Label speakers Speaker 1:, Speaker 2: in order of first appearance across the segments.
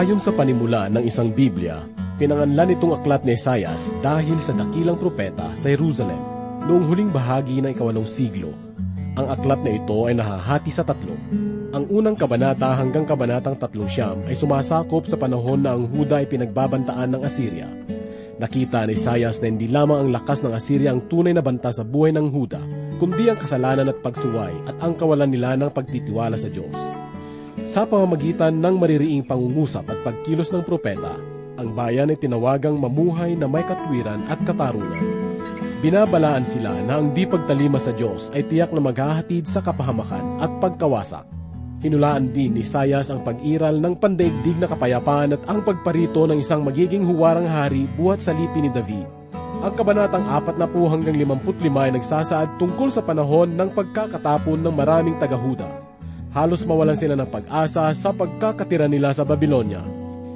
Speaker 1: Ayon sa panimula ng isang Biblia, pinanganlan itong aklat ni Esayas dahil sa dakilang propeta sa Jerusalem noong huling bahagi ng ikawalong siglo. Ang aklat na ito ay nahahati sa tatlo. Ang unang kabanata hanggang kabanatang tatlong siyam ay sumasakop sa panahon na ang Huda ay pinagbabantaan ng Assyria. Nakita ni Isayas na hindi lamang ang lakas ng Assyria ang tunay na banta sa buhay ng Huda, kundi ang kasalanan at pagsuway at ang kawalan nila ng pagtitiwala sa Diyos. Sa pamamagitan ng maririing pangungusap at pagkilos ng propeta, ang bayan ay tinawagang mamuhay na may katwiran at katarungan. Binabalaan sila na ang di pagtalima sa Diyos ay tiyak na maghahatid sa kapahamakan at pagkawasak. Hinulaan din ni Sayas ang pag-iral ng pandaigdig na kapayapaan at ang pagparito ng isang magiging huwarang hari buhat sa lipi ni David. Ang kabanatang 4 na po hanggang 55 ay nagsasaad tungkol sa panahon ng pagkakatapon ng maraming tagahuda halos mawalan sila ng pag-asa sa pagkakatira nila sa Babylonia.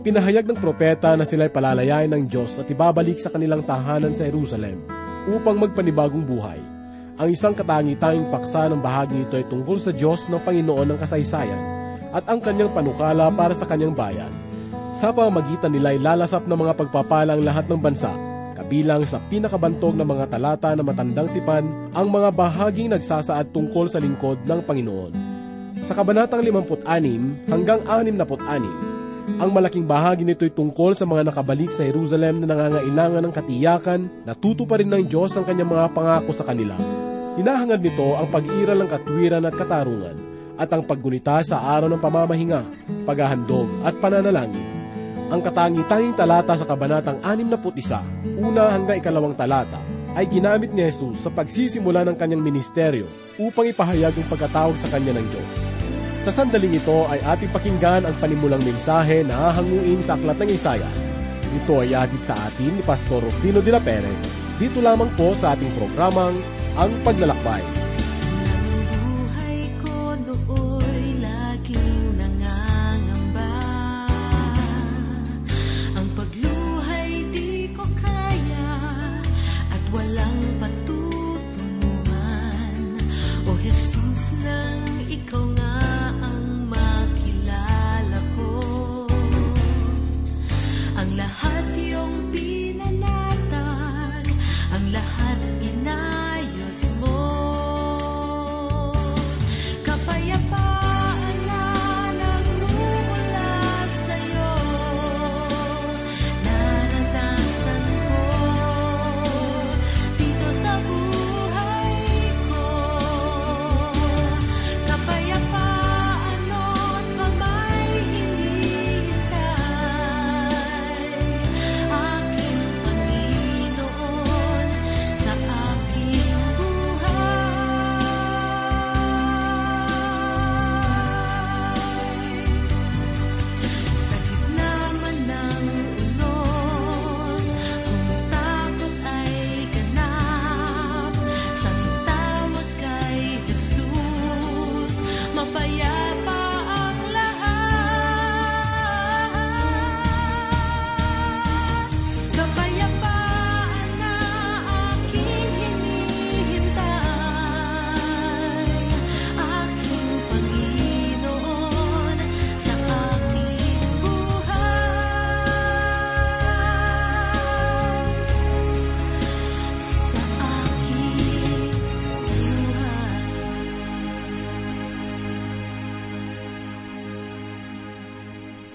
Speaker 1: Pinahayag ng propeta na sila'y palalayain ng Diyos at ibabalik sa kanilang tahanan sa Jerusalem upang magpanibagong buhay. Ang isang katangi-tanging paksa ng bahagi ito ay tungkol sa Diyos ng Panginoon ng kasaysayan at ang kanyang panukala para sa kanyang bayan. Sa pamamagitan nila ay lalasap ng mga pagpapala ang lahat ng bansa, kabilang sa pinakabantog ng mga talata na matandang tipan ang mga bahaging nagsasaad tungkol sa lingkod ng Panginoon. Sa kabanatang 56 hanggang 66, ang malaking bahagi nito ay tungkol sa mga nakabalik sa Jerusalem na nangangailangan ng katiyakan na tuto rin ng Diyos ang kanyang mga pangako sa kanila. Hinahangad nito ang pag-iral ng katwiran at katarungan at ang paggunita sa araw ng pamamahinga, paghahandog at pananalangin. Ang katangi-tanging talata sa kabanatang 61, una hanggang ikalawang talata, ay ginamit ni Jesus sa pagsisimula ng kanyang ministeryo upang ipahayag ang pagkatawag sa kanya ng Diyos. Sa sandaling ito ay ating pakinggan ang panimulang mensahe na hahanguin sa aklat ng Isayas. Ito ay hatid sa atin ni Pastor Rufino de la Pere, dito lamang po sa ating programang Ang Paglalakbay.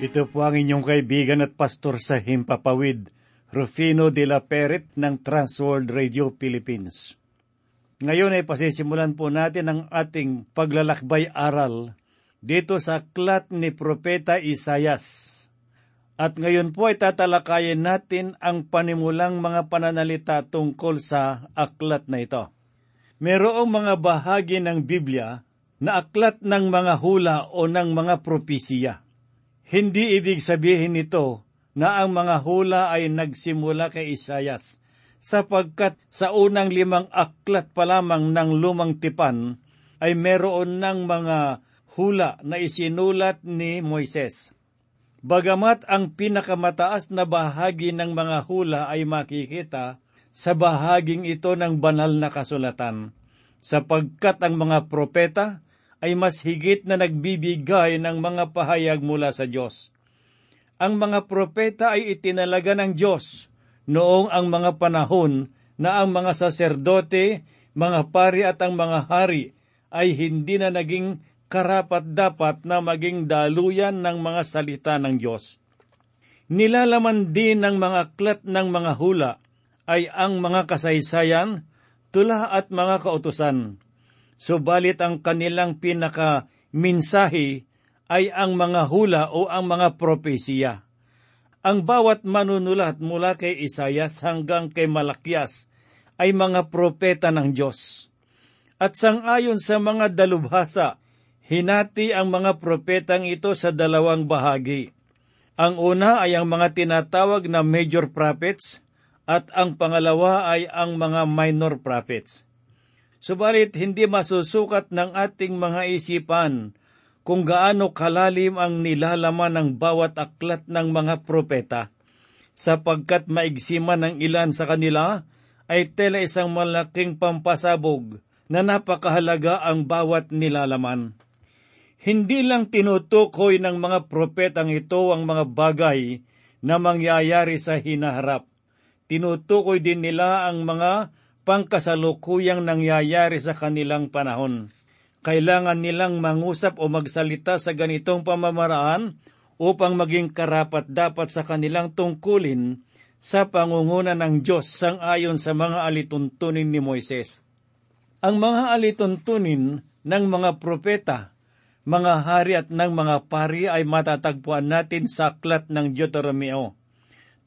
Speaker 2: Ito po ang inyong kaibigan at pastor sa Himpapawid, Rufino de la Peret ng Transworld Radio Philippines. Ngayon ay pasisimulan po natin ang ating paglalakbay aral dito sa aklat ni Propeta Isayas. At ngayon po ay tatalakayin natin ang panimulang mga pananalita tungkol sa aklat na ito. Merong mga bahagi ng Biblia na aklat ng mga hula o ng mga propesiya. Hindi ibig sabihin nito na ang mga hula ay nagsimula kay Isayas, sapagkat sa unang limang aklat pa lamang ng lumang tipan ay meron ng mga hula na isinulat ni Moises. Bagamat ang pinakamataas na bahagi ng mga hula ay makikita sa bahaging ito ng banal na kasulatan, sapagkat ang mga propeta ay mas higit na nagbibigay ng mga pahayag mula sa Diyos. ang mga propeta ay itinalaga ng Diyos noong ang mga panahon na ang mga saserdote, mga pari at ang mga hari ay hindi na naging karapat-dapat na maging daluyan ng mga salita ng Diyos. Nilalaman din ng mga aklat ng mga hula ay ang mga kasaysayan, tula at mga kautusan. Subalit ang kanilang pinaka-minsahe ay ang mga hula o ang mga propesiya. Ang bawat manunulat mula kay Isayas hanggang kay Malakyas ay mga propeta ng Diyos. At sangayon sa mga dalubhasa, hinati ang mga propetang ito sa dalawang bahagi. Ang una ay ang mga tinatawag na major prophets at ang pangalawa ay ang mga minor prophets. Subalit hindi masusukat ng ating mga isipan kung gaano kalalim ang nilalaman ng bawat aklat ng mga propeta, sapagkat maigsiman ng ilan sa kanila ay tela isang malaking pampasabog na napakahalaga ang bawat nilalaman. Hindi lang tinutukoy ng mga propetang ito ang mga bagay na mangyayari sa hinaharap. Tinutukoy din nila ang mga pangkasalukuyang nangyayari sa kanilang panahon kailangan nilang mangusap o magsalita sa ganitong pamamaraan upang maging karapat dapat sa kanilang tungkulin sa pangunguna ng Diyos sang ayon sa mga alituntunin ni Moises. Ang mga alituntunin ng mga propeta, mga hari at ng mga pari ay matatagpuan natin sa aklat ng Deuteronomio.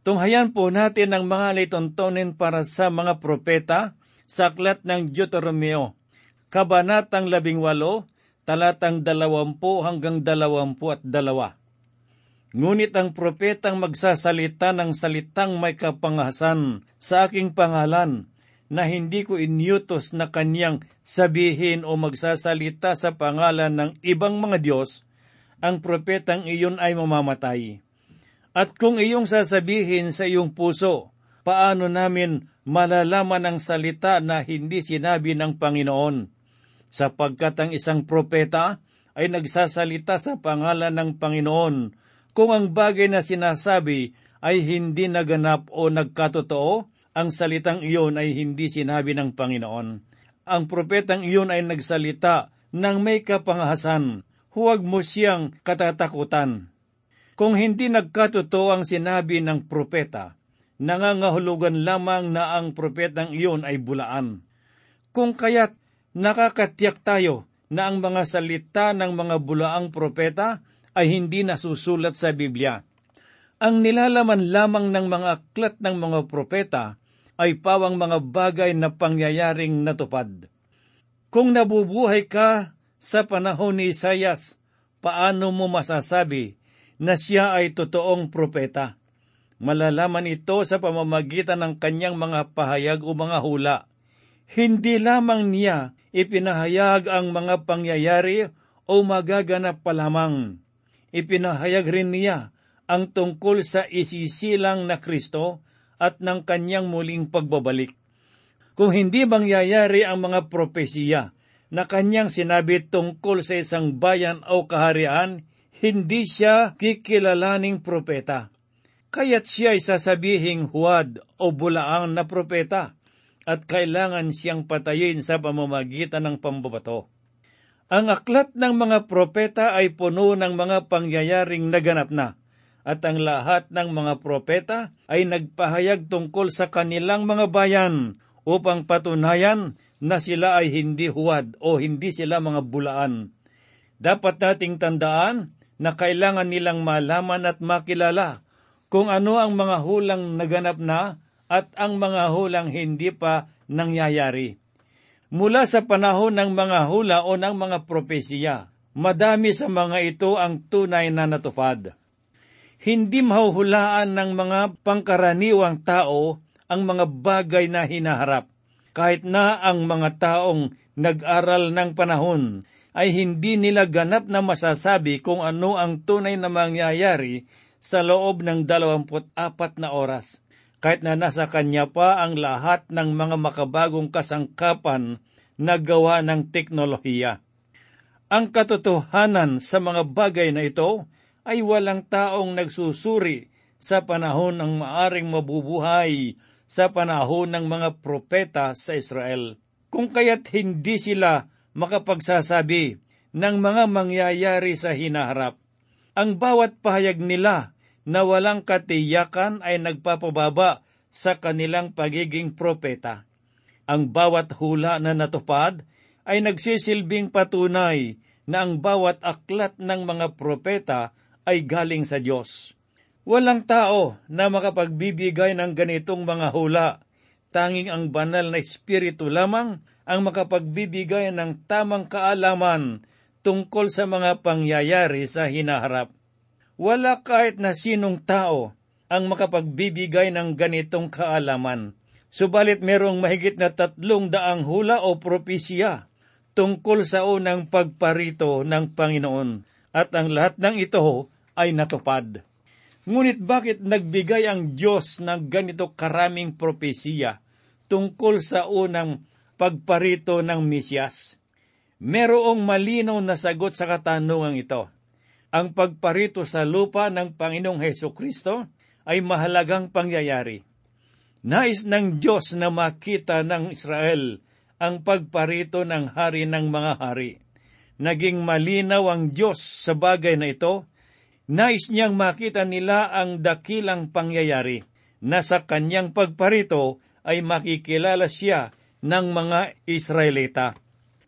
Speaker 2: Tunghayan po natin ang mga alituntunin para sa mga propeta sa aklat ng Deuteronomio Kabanatang labing walo, talatang dalawampu hanggang dalawampu at dalawa. Ngunit ang propetang magsasalita ng salitang may kapangasan sa aking pangalan, na hindi ko inyutos na kanyang sabihin o magsasalita sa pangalan ng ibang mga Diyos, ang propetang iyon ay mamamatay. At kung iyong sasabihin sa iyong puso, paano namin malalaman ang salita na hindi sinabi ng Panginoon? sapagkat ang isang propeta ay nagsasalita sa pangalan ng Panginoon kung ang bagay na sinasabi ay hindi naganap o nagkatotoo, ang salitang iyon ay hindi sinabi ng Panginoon. Ang propetang iyon ay nagsalita ng may kapangahasan, huwag mo siyang katatakutan. Kung hindi nagkatotoo ang sinabi ng propeta, nangangahulugan lamang na ang propetang iyon ay bulaan. Kung kaya't nakakatiyak tayo na ang mga salita ng mga bulaang propeta ay hindi nasusulat sa Biblia. Ang nilalaman lamang ng mga aklat ng mga propeta ay pawang mga bagay na pangyayaring natupad. Kung nabubuhay ka sa panahon ni Isayas, paano mo masasabi na siya ay totoong propeta? Malalaman ito sa pamamagitan ng kanyang mga pahayag o mga hula – hindi lamang niya ipinahayag ang mga pangyayari o magaganap pa lamang. Ipinahayag rin niya ang tungkol sa isisilang na Kristo at ng kanyang muling pagbabalik. Kung hindi mangyayari ang mga propesiya na kanyang sinabi tungkol sa isang bayan o kaharian, hindi siya kikilalaning propeta. Kaya't siya ay sasabihing huwad o bulaang na propeta at kailangan siyang patayin sa pamamagitan ng pambabato. Ang aklat ng mga propeta ay puno ng mga pangyayaring naganap na, at ang lahat ng mga propeta ay nagpahayag tungkol sa kanilang mga bayan upang patunayan na sila ay hindi huwad o hindi sila mga bulaan. Dapat nating tandaan na kailangan nilang malaman at makilala kung ano ang mga hulang naganap na at ang mga hulang hindi pa nangyayari. Mula sa panahon ng mga hula o ng mga propesiya, madami sa mga ito ang tunay na natupad. Hindi mahuhulaan ng mga pangkaraniwang tao ang mga bagay na hinaharap, kahit na ang mga taong nag-aral ng panahon ay hindi nila ganap na masasabi kung ano ang tunay na mangyayari sa loob ng 24 na oras kahit na nasa kanya pa ang lahat ng mga makabagong kasangkapan na gawa ng teknolohiya. Ang katotohanan sa mga bagay na ito ay walang taong nagsusuri sa panahon ng maaring mabubuhay sa panahon ng mga propeta sa Israel. Kung kaya't hindi sila makapagsasabi ng mga mangyayari sa hinaharap. Ang bawat pahayag nila na walang katiyakan ay nagpapababa sa kanilang pagiging propeta. Ang bawat hula na natupad ay nagsisilbing patunay na ang bawat aklat ng mga propeta ay galing sa Diyos. Walang tao na makapagbibigay ng ganitong mga hula. Tanging ang banal na espiritu lamang ang makapagbibigay ng tamang kaalaman tungkol sa mga pangyayari sa hinaharap. Wala kahit na sinong tao ang makapagbibigay ng ganitong kaalaman. Subalit merong mahigit na tatlong daang hula o propesya tungkol sa unang pagparito ng Panginoon at ang lahat ng ito ay natupad. Ngunit bakit nagbigay ang Diyos ng ganito karaming propesiya tungkol sa unang pagparito ng Misyas? Merong malinaw na sagot sa katanungang ito. Ang pagparito sa lupa ng Panginoong Heso Kristo ay mahalagang pangyayari. Nais ng Diyos na makita ng Israel ang pagparito ng hari ng mga hari. Naging malinaw ang Diyos sa bagay na ito Nais niyang makita nila ang dakilang pangyayari na sa kanyang pagparito ay makikilala siya ng mga Israelita.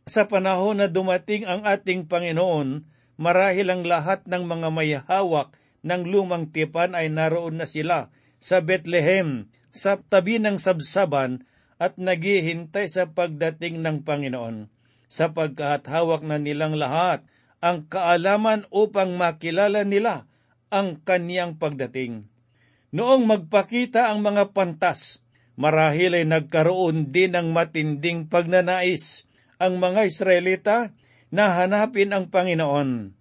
Speaker 2: Sa panahon na dumating ang ating Panginoon, marahil ang lahat ng mga may hawak ng lumang tipan ay naroon na sila sa Bethlehem, sa tabi ng sabsaban at naghihintay sa pagdating ng Panginoon, sapagkat hawak na nilang lahat ang kaalaman upang makilala nila ang kaniyang pagdating. Noong magpakita ang mga pantas, marahil ay nagkaroon din ng matinding pagnanais ang mga Israelita na hanapin ang Panginoon.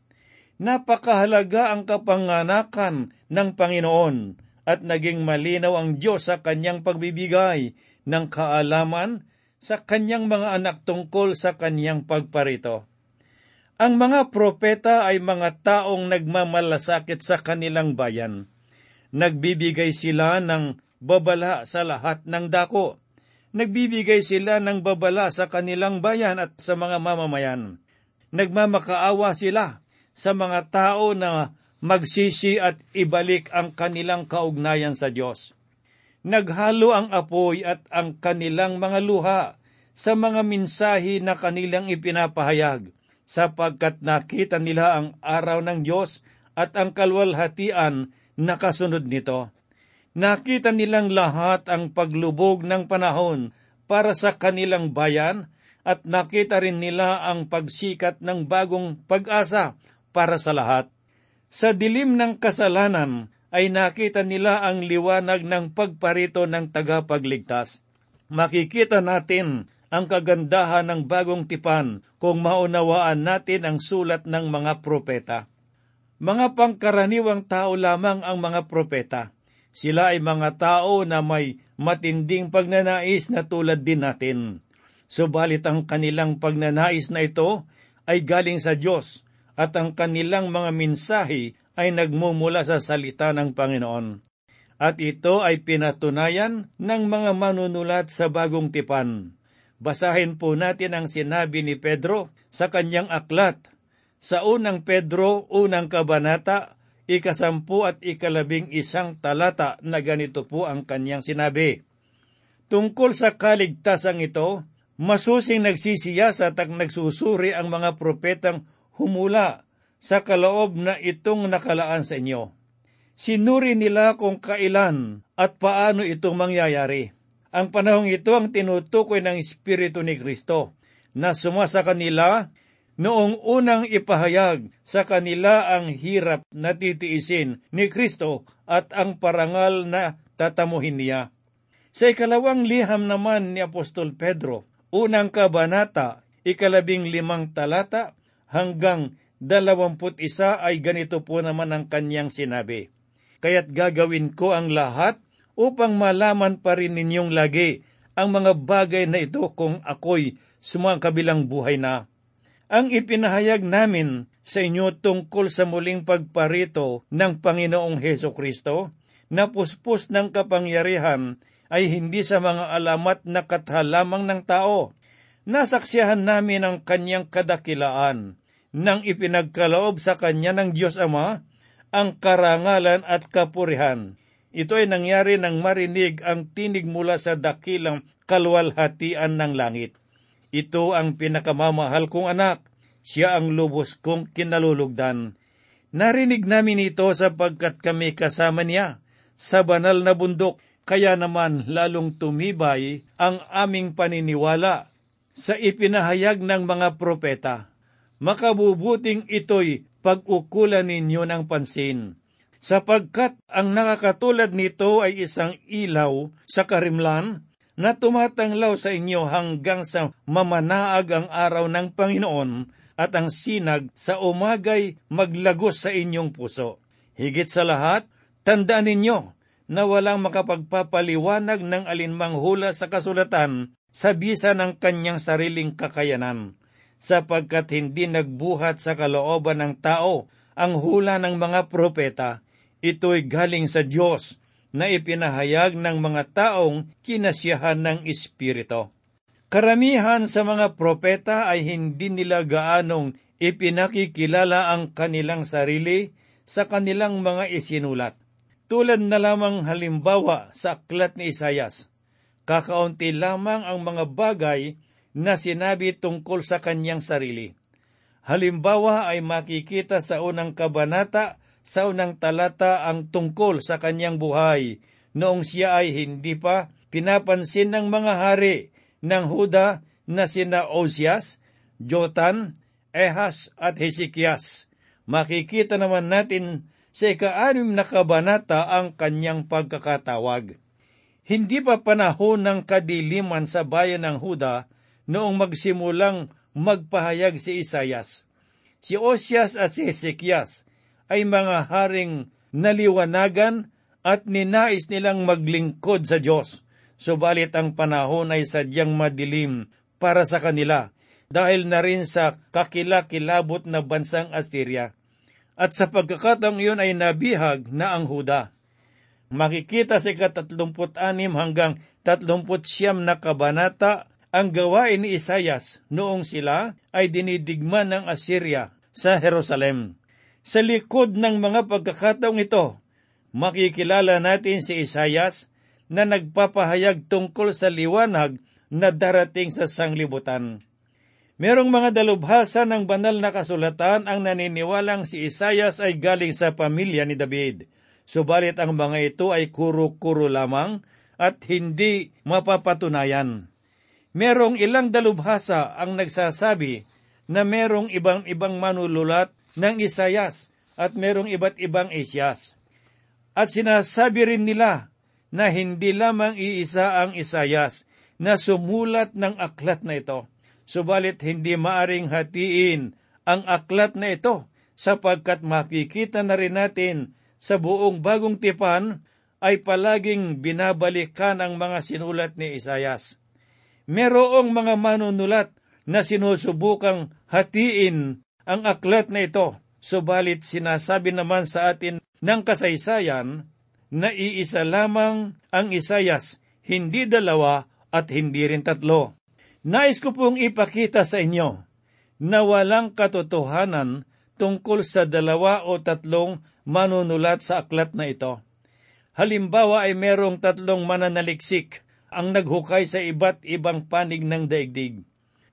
Speaker 2: Napakahalaga ang kapanganakan ng Panginoon at naging malinaw ang Diyos sa kanyang pagbibigay ng kaalaman sa kanyang mga anak tungkol sa kanyang pagparito. Ang mga propeta ay mga taong nagmamalasakit sa kanilang bayan. Nagbibigay sila ng babala sa lahat ng dako. Nagbibigay sila ng babala sa kanilang bayan at sa mga mamamayan. Nagmamakaawa sila sa mga tao na magsisi at ibalik ang kanilang kaugnayan sa Diyos. Naghalo ang apoy at ang kanilang mga luha sa mga minsahi na kanilang ipinapahayag sapagkat nakita nila ang araw ng Diyos at ang kalwalhatian na kasunod nito. Nakita nilang lahat ang paglubog ng panahon para sa kanilang bayan at nakita rin nila ang pagsikat ng bagong pag-asa para sa lahat. Sa dilim ng kasalanan ay nakita nila ang liwanag ng pagparito ng tagapagligtas. Makikita natin ang kagandahan ng bagong tipan kung maunawaan natin ang sulat ng mga propeta. Mga pangkaraniwang tao lamang ang mga propeta. Sila ay mga tao na may matinding pagnanais na tulad din natin. Subalit ang kanilang pagnanais na ito ay galing sa Diyos at ang kanilang mga minsahi ay nagmumula sa salita ng Panginoon. At ito ay pinatunayan ng mga manunulat sa bagong tipan Basahin po natin ang sinabi ni Pedro sa kanyang aklat. Sa unang Pedro, unang kabanata, ikasampu at ikalabing isang talata na ganito po ang kanyang sinabi. Tungkol sa kaligtasang ito, masusing nagsisiyasat at nagsusuri ang mga propetang humula sa kaloob na itong nakalaan sa inyo. Sinuri nila kung kailan at paano ito mangyayari ang panahong ito ang tinutukoy ng Espiritu ni Kristo na sumasa kanila noong unang ipahayag sa kanila ang hirap na titiisin ni Kristo at ang parangal na tatamuhin niya. Sa ikalawang liham naman ni Apostol Pedro, unang kabanata, ikalabing limang talata hanggang dalawamput isa ay ganito po naman ang kanyang sinabi. Kaya't gagawin ko ang lahat upang malaman pa rin ninyong lagi ang mga bagay na ito kung ako'y sumakabilang buhay na. Ang ipinahayag namin sa inyo tungkol sa muling pagparito ng Panginoong Heso Kristo na puspos ng kapangyarihan ay hindi sa mga alamat na kathalamang ng tao. Nasaksiyahan namin ang kanyang kadakilaan nang ipinagkaloob sa kanya ng Diyos Ama ang karangalan at kapurihan. Ito ay nangyari nang marinig ang tinig mula sa dakilang kalwalhatian ng langit. Ito ang pinakamamahal kong anak. Siya ang lubos kong kinalulugdan. Narinig namin ito sapagkat kami kasama niya sa banal na bundok, kaya naman lalong tumibay ang aming paniniwala sa ipinahayag ng mga propeta. Makabubuting ito'y pag-ukulan ninyo ng pansin, sapagkat ang nakakatulad nito ay isang ilaw sa karimlan na tumatanglaw sa inyo hanggang sa mamanaag ang araw ng Panginoon at ang sinag sa umagay maglagos sa inyong puso. Higit sa lahat, tandaan ninyo na walang makapagpapaliwanag ng alinmang hula sa kasulatan sa bisa ng kanyang sariling kakayanan, sapagkat hindi nagbuhat sa kalooban ng tao ang hula ng mga propeta. Ito'y galing sa Diyos na ipinahayag ng mga taong kinasiyahan ng Espiritu. Karamihan sa mga propeta ay hindi nila gaanong ipinakikilala ang kanilang sarili sa kanilang mga isinulat. Tulad na lamang halimbawa sa aklat ni Isayas, kakaunti lamang ang mga bagay na sinabi tungkol sa kanyang sarili. Halimbawa ay makikita sa unang kabanata sa unang talata ang tungkol sa kanyang buhay noong siya ay hindi pa pinapansin ng mga hari ng Huda na sina Osias, Jotan, Ehas at Hezekias. Makikita naman natin sa ikaanim na kabanata ang kanyang pagkakatawag. Hindi pa panahon ng kadiliman sa bayan ng Huda noong magsimulang magpahayag si Isayas. Si Osias at si Hezekias ay mga haring naliwanagan at ninais nilang maglingkod sa Diyos. Subalit ang panahon ay sadyang madilim para sa kanila dahil na rin sa kakilakilabot na bansang Assyria. At sa pagkakataong iyon ay nabihag na ang Huda. Makikita sa ika-36 hanggang 39 na kabanata ang gawain ni Isayas noong sila ay dinidigma ng Assyria sa Jerusalem. Sa likod ng mga pagkakataong ito, makikilala natin si Isayas na nagpapahayag tungkol sa liwanag na darating sa sanglibutan. Merong mga dalubhasa ng banal na kasulatan ang naniniwalang si Isayas ay galing sa pamilya ni David. Subalit ang mga ito ay kuro-kuro lamang at hindi mapapatunayan. Merong ilang dalubhasa ang nagsasabi na merong ibang-ibang manululat ng Isayas at merong iba't ibang Isyas. At sinasabi rin nila na hindi lamang iisa ang Isayas na sumulat ng aklat na ito, subalit hindi maaring hatiin ang aklat na ito sapagkat makikita na rin natin sa buong bagong tipan ay palaging binabalikan ang mga sinulat ni Isayas. Merong mga manunulat na sinusubukang hatiin ang aklat na ito, subalit sinasabi naman sa atin ng kasaysayan na iisa lamang ang Isayas, hindi dalawa at hindi rin tatlo. Nais ko pong ipakita sa inyo na walang katotohanan tungkol sa dalawa o tatlong manunulat sa aklat na ito. Halimbawa ay merong tatlong mananaliksik ang naghukay sa iba't ibang panig ng daigdig.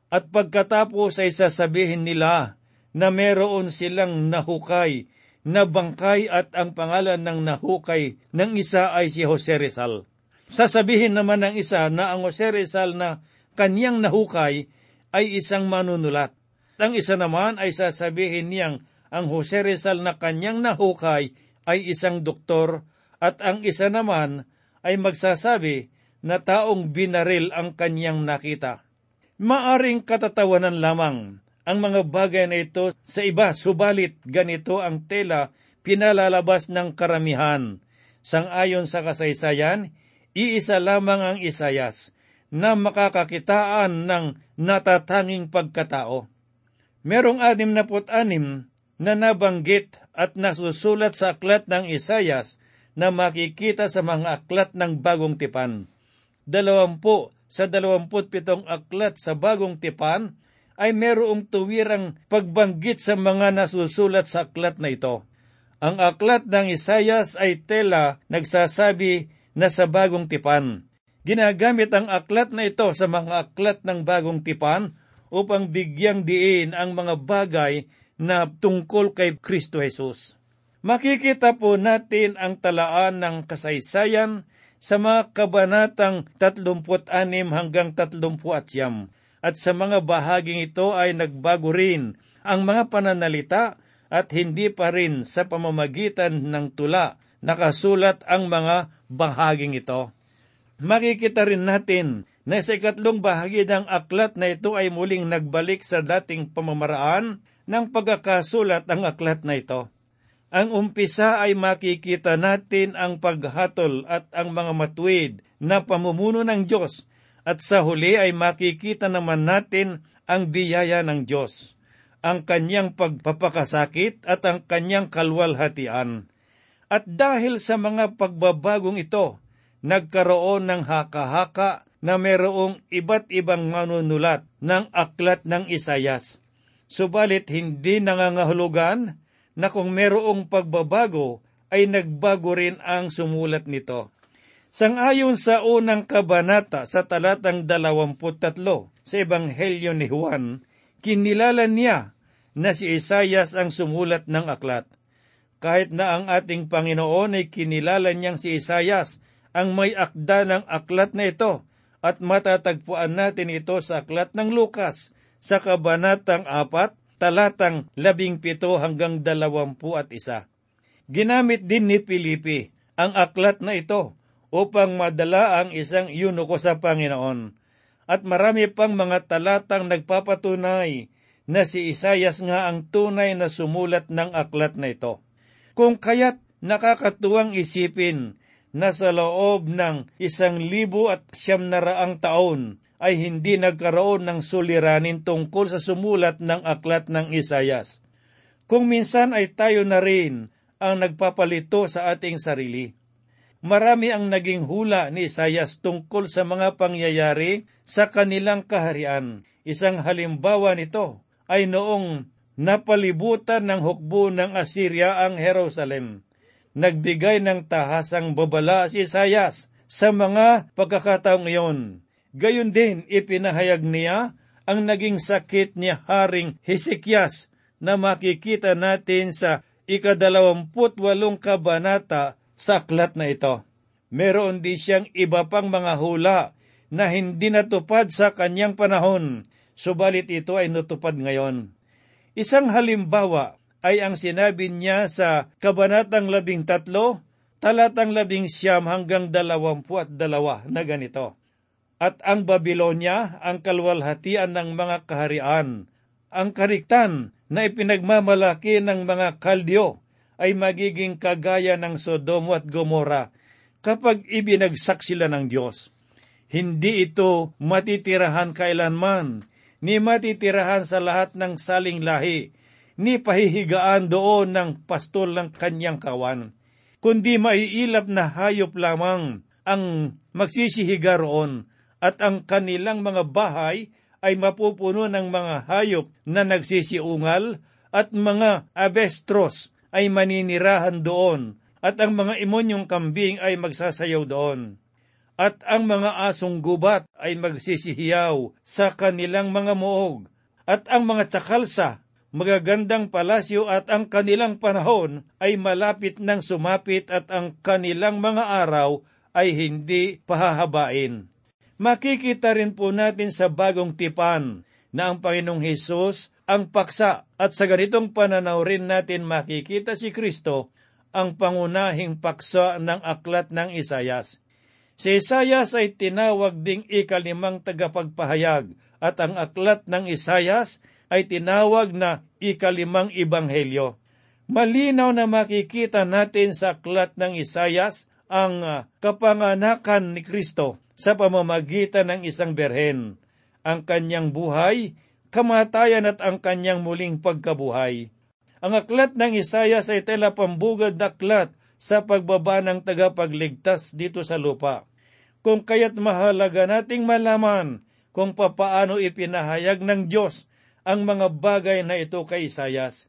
Speaker 2: At pagkatapos ay sasabihin nila na meron silang nahukay na bangkay at ang pangalan ng nahukay ng isa ay si Jose Rizal. Sasabihin naman ng isa na ang Jose Rizal na kanyang nahukay ay isang manunulat. Ang isa naman ay sasabihin niyang ang Jose Rizal na kanyang nahukay ay isang doktor at ang isa naman ay magsasabi na taong binaril ang kanyang nakita. Maaring katatawanan lamang ang mga bagay na ito sa iba, subalit ganito ang tela pinalalabas ng karamihan. Sangayon sa kasaysayan, iisa lamang ang Isayas na makakakitaan ng natatanging pagkatao. Merong anim na anim na nabanggit at nasusulat sa aklat ng Isayas na makikita sa mga aklat ng bagong tipan. Dalawampu sa dalawamput pitong aklat sa bagong tipan ay merong tuwirang pagbanggit sa mga nasusulat sa aklat na ito. Ang aklat ng Isayas ay tela nagsasabi na sa bagong tipan. Ginagamit ang aklat na ito sa mga aklat ng bagong tipan upang bigyang diin ang mga bagay na tungkol kay Kristo Jesus. Makikita po natin ang talaan ng kasaysayan sa mga kabanatang 36 hanggang 30 at sa mga bahaging ito ay nagbago rin ang mga pananalita at hindi pa rin sa pamamagitan ng tula nakasulat ang mga bahaging ito. Makikita rin natin na sa ikatlong bahagi ng aklat na ito ay muling nagbalik sa dating pamamaraan ng pagkakasulat ang aklat na ito. Ang umpisa ay makikita natin ang paghatol at ang mga matuwid na pamumuno ng Diyos at sa huli ay makikita naman natin ang biyaya ng Diyos ang kanyang pagpapakasakit at ang kanyang kalwalhatian. At dahil sa mga pagbabagong ito, nagkaroon ng haka-haka na mayroong iba't ibang manunulat ng aklat ng Isayas. Subalit hindi nangangahulugan na kung mayroong pagbabago ay nagbago rin ang sumulat nito. Sangayon sa unang kabanata sa talatang 23 sa Ebanghelyo ni Juan, kinilala niya na si Isayas ang sumulat ng aklat. Kahit na ang ating Panginoon ay kinilala niyang si Isayas ang may akda ng aklat na ito at matatagpuan natin ito sa aklat ng Lukas sa kabanatang 4, talatang 17 hanggang 21. Ginamit din ni Pilipi ang aklat na ito upang madala ang isang yunuko sa Panginoon at marami pang mga talatang nagpapatunay na si Isayas nga ang tunay na sumulat ng aklat na ito. Kung kaya't nakakatuwang isipin na sa loob ng isang libo at siyam na raang taon ay hindi nagkaroon ng suliranin tungkol sa sumulat ng aklat ng Isayas. Kung minsan ay tayo na rin ang nagpapalito sa ating sarili marami ang naging hula ni Isayas tungkol sa mga pangyayari sa kanilang kaharian. Isang halimbawa nito ay noong napalibutan ng hukbo ng Assyria ang Jerusalem. Nagbigay ng tahasang babala si Isayas sa mga pagkakataong iyon. Gayon din ipinahayag niya ang naging sakit ni Haring Hesekias na makikita natin sa ikadalawamput walong kabanata sa aklat na ito. Meron din siyang iba pang mga hula na hindi natupad sa kanyang panahon, subalit ito ay natupad ngayon. Isang halimbawa ay ang sinabi niya sa Kabanatang labing tatlo, talatang labing siyam hanggang dalawampu at dalawa na ganito. At ang Babylonia, ang kalwalhatian ng mga kaharian, ang kariktan na ipinagmamalaki ng mga kaldyo, ay magiging kagaya ng Sodomo at Gomora kapag ibinagsak sila ng Diyos. Hindi ito matitirahan kailanman, ni matitirahan sa lahat ng saling lahi, ni pahihigaan doon ng pastol ng kanyang kawan, kundi maiilap na hayop lamang ang magsisihiga roon, at ang kanilang mga bahay ay mapupuno ng mga hayop na nagsisiungal at mga abestros ay maninirahan doon at ang mga imonyong kambing ay magsasayaw doon. At ang mga asong gubat ay magsisihiyaw sa kanilang mga muog. At ang mga tsakalsa, magagandang palasyo at ang kanilang panahon ay malapit ng sumapit at ang kanilang mga araw ay hindi pahahabain. Makikita rin po natin sa bagong tipan na ang Panginoong Hesus ang paksa at sa ganitong pananaw rin natin makikita si Kristo ang pangunahing paksa ng aklat ng Isayas. Si Isayas ay tinawag ding ikalimang tagapagpahayag at ang aklat ng Isayas ay tinawag na ikalimang ibanghelyo. Malinaw na makikita natin sa aklat ng Isayas ang ah, kapanganakan ni Kristo sa pamamagitan ng isang berhen. Ang kanyang buhay kamatayan at ang kanyang muling pagkabuhay. Ang aklat ng Isayas ay tela pambugad na aklat sa pagbaba ng tagapagligtas dito sa lupa. Kung kaya't mahalaga nating malaman kung papaano ipinahayag ng Diyos ang mga bagay na ito kay Isayas.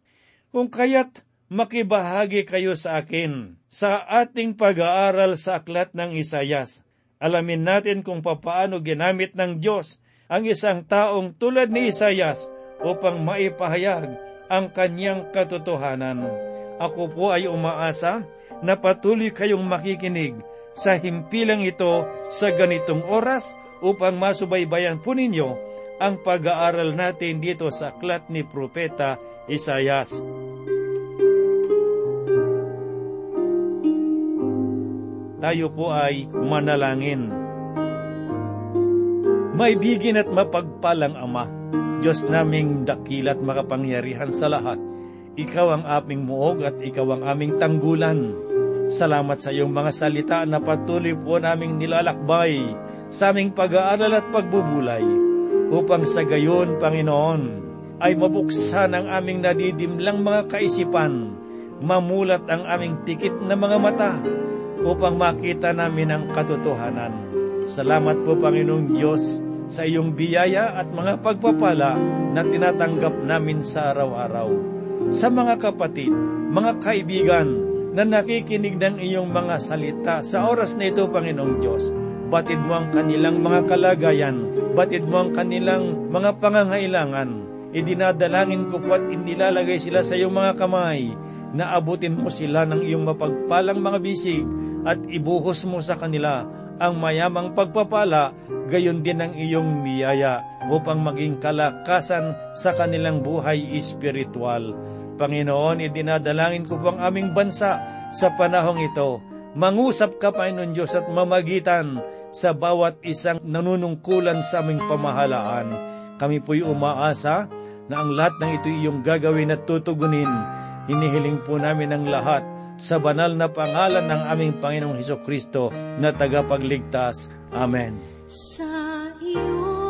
Speaker 2: Kung kaya't makibahagi kayo sa akin sa ating pag-aaral sa aklat ng Isayas. Alamin natin kung papaano ginamit ng Diyos ang isang taong tulad ni Isayas upang maipahayag ang kanyang katotohanan. Ako po ay umaasa na patuloy kayong makikinig sa himpilang ito sa ganitong oras upang masubaybayan po ninyo ang pag-aaral natin dito sa aklat ni Propeta Isayas. Tayo po ay manalangin. Maibigin at mapagpalang Ama, Diyos naming dakilat makapangyarihan sa lahat, ikaw ang aming muog at ikaw ang aming tanggulan. Salamat sa iyong mga salita na patuloy po naming nilalakbay sa aming pag-aaral at pagbubulay upang sa gayon, Panginoon, ay mabuksan ang aming nadidimlang mga kaisipan, mamulat ang aming tikit na mga mata upang makita namin ang katotohanan. Salamat po, Panginoong Diyos, sa iyong biyaya at mga pagpapala na tinatanggap namin sa araw-araw. Sa mga kapatid, mga kaibigan, na nakikinig ng iyong mga salita sa oras na ito, Panginoong Diyos. Batid mo ang kanilang mga kalagayan, batid mo ang kanilang mga pangangailangan. Idinadalangin ko po at inilalagay sila sa iyong mga kamay na abutin mo sila ng iyong mapagpalang mga bisig at ibuhos mo sa kanila ang mayamang pagpapala, gayon din ang iyong miyaya upang maging kalakasan sa kanilang buhay espiritual. Panginoon, idinadalangin ko po ang aming bansa sa panahong ito. Mangusap ka, Panginoon Diyos, at mamagitan sa bawat isang nanunungkulan sa aming pamahalaan. Kami po'y umaasa na ang lahat ng ito iyong gagawin at tutugunin. Hinihiling po namin ang lahat sa banal na pangalan ng aming Panginoong Heso Kristo na tagapagligtas. Amen.
Speaker 3: Sa iyo